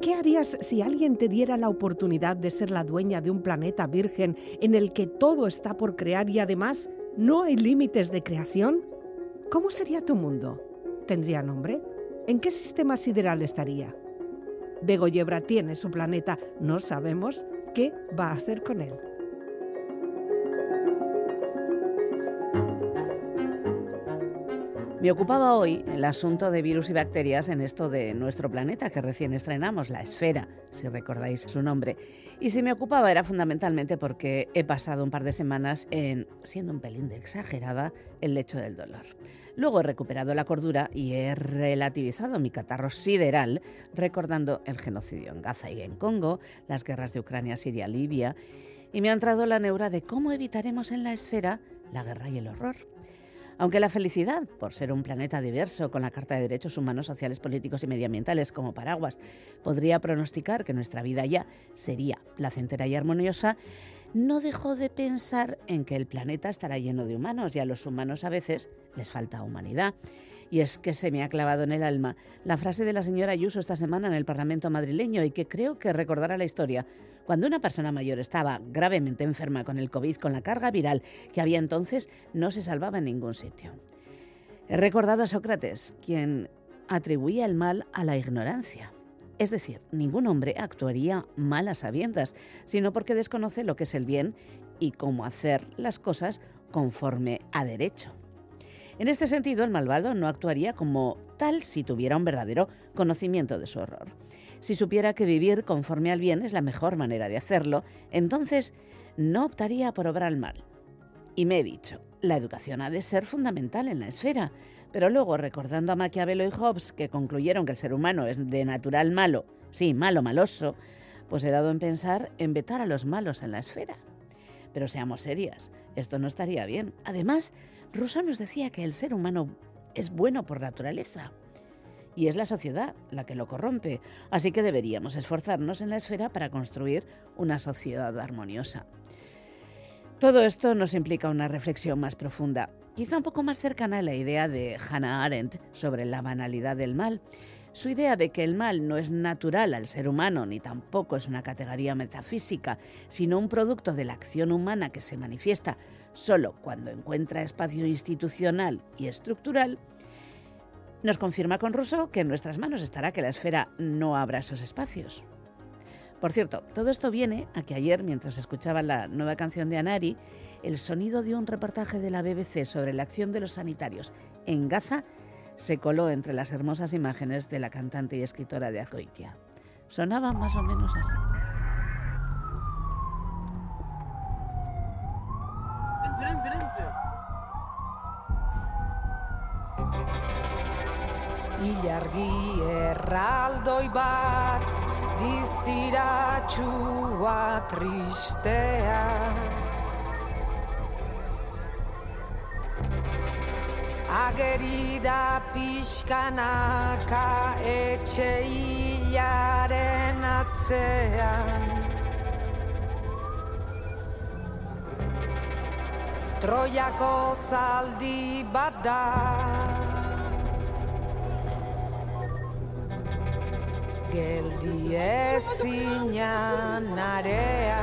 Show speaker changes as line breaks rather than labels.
¿Qué harías si alguien te diera la oportunidad de ser la dueña de un planeta virgen en el que todo está por crear y además no hay límites de creación? ¿Cómo sería tu mundo? ¿Tendría nombre? ¿En qué sistema sideral estaría? Begoyebra tiene su planeta, no sabemos qué va a hacer con él.
Me ocupaba hoy el asunto de virus y bacterias en esto de nuestro planeta que recién estrenamos, la esfera, si recordáis su nombre. Y si me ocupaba era fundamentalmente porque he pasado un par de semanas en, siendo un pelín de exagerada, el lecho del dolor. Luego he recuperado la cordura y he relativizado mi catarro sideral, recordando el genocidio en Gaza y en Congo, las guerras de Ucrania, Siria, Libia, y me ha entrado la neura de cómo evitaremos en la esfera la guerra y el horror. Aunque la felicidad, por ser un planeta diverso con la Carta de Derechos Humanos, Sociales, Políticos y Medioambientales como paraguas, podría pronosticar que nuestra vida ya sería placentera y armoniosa, no dejó de pensar en que el planeta estará lleno de humanos y a los humanos a veces les falta humanidad. Y es que se me ha clavado en el alma la frase de la señora Ayuso esta semana en el Parlamento madrileño y que creo que recordará la historia cuando una persona mayor estaba gravemente enferma con el COVID, con la carga viral que había entonces, no se salvaba en ningún sitio. He recordado a Sócrates, quien atribuía el mal a la ignorancia. Es decir, ningún hombre actuaría mal a sabiendas, sino porque desconoce lo que es el bien y cómo hacer las cosas conforme a derecho. En este sentido, el malvado no actuaría como tal si tuviera un verdadero conocimiento de su horror. Si supiera que vivir conforme al bien es la mejor manera de hacerlo, entonces no optaría por obrar mal. Y me he dicho, la educación ha de ser fundamental en la esfera, pero luego recordando a Maquiavelo y Hobbes que concluyeron que el ser humano es de natural malo, sí, malo, maloso, pues he dado en pensar en vetar a los malos en la esfera. Pero seamos serias, esto no estaría bien. Además, Rousseau nos decía que el ser humano es bueno por naturaleza y es la sociedad la que lo corrompe, así que deberíamos esforzarnos en la esfera para construir una sociedad armoniosa. Todo esto nos implica una reflexión más profunda, quizá un poco más cercana a la idea de Hannah Arendt sobre la banalidad del mal. Su idea de que el mal no es natural al ser humano ni tampoco es una categoría metafísica, sino un producto de la acción humana que se manifiesta solo cuando encuentra espacio institucional y estructural, nos confirma con Rousseau que en nuestras manos estará que la esfera no abra esos espacios. Por cierto, todo esto viene a que ayer, mientras escuchaba la nueva canción de Anari, el sonido de un reportaje de la BBC sobre la acción de los sanitarios en Gaza se coló entre las hermosas imágenes de la cantante y escritora de Azoitia. Sonaba más o menos así.
Ilargi erraldoi bat diztiratxua tristea. Ageri da pixkanaka etxe hilaren atzean. Troiako zaldi bat da geldi ezina narea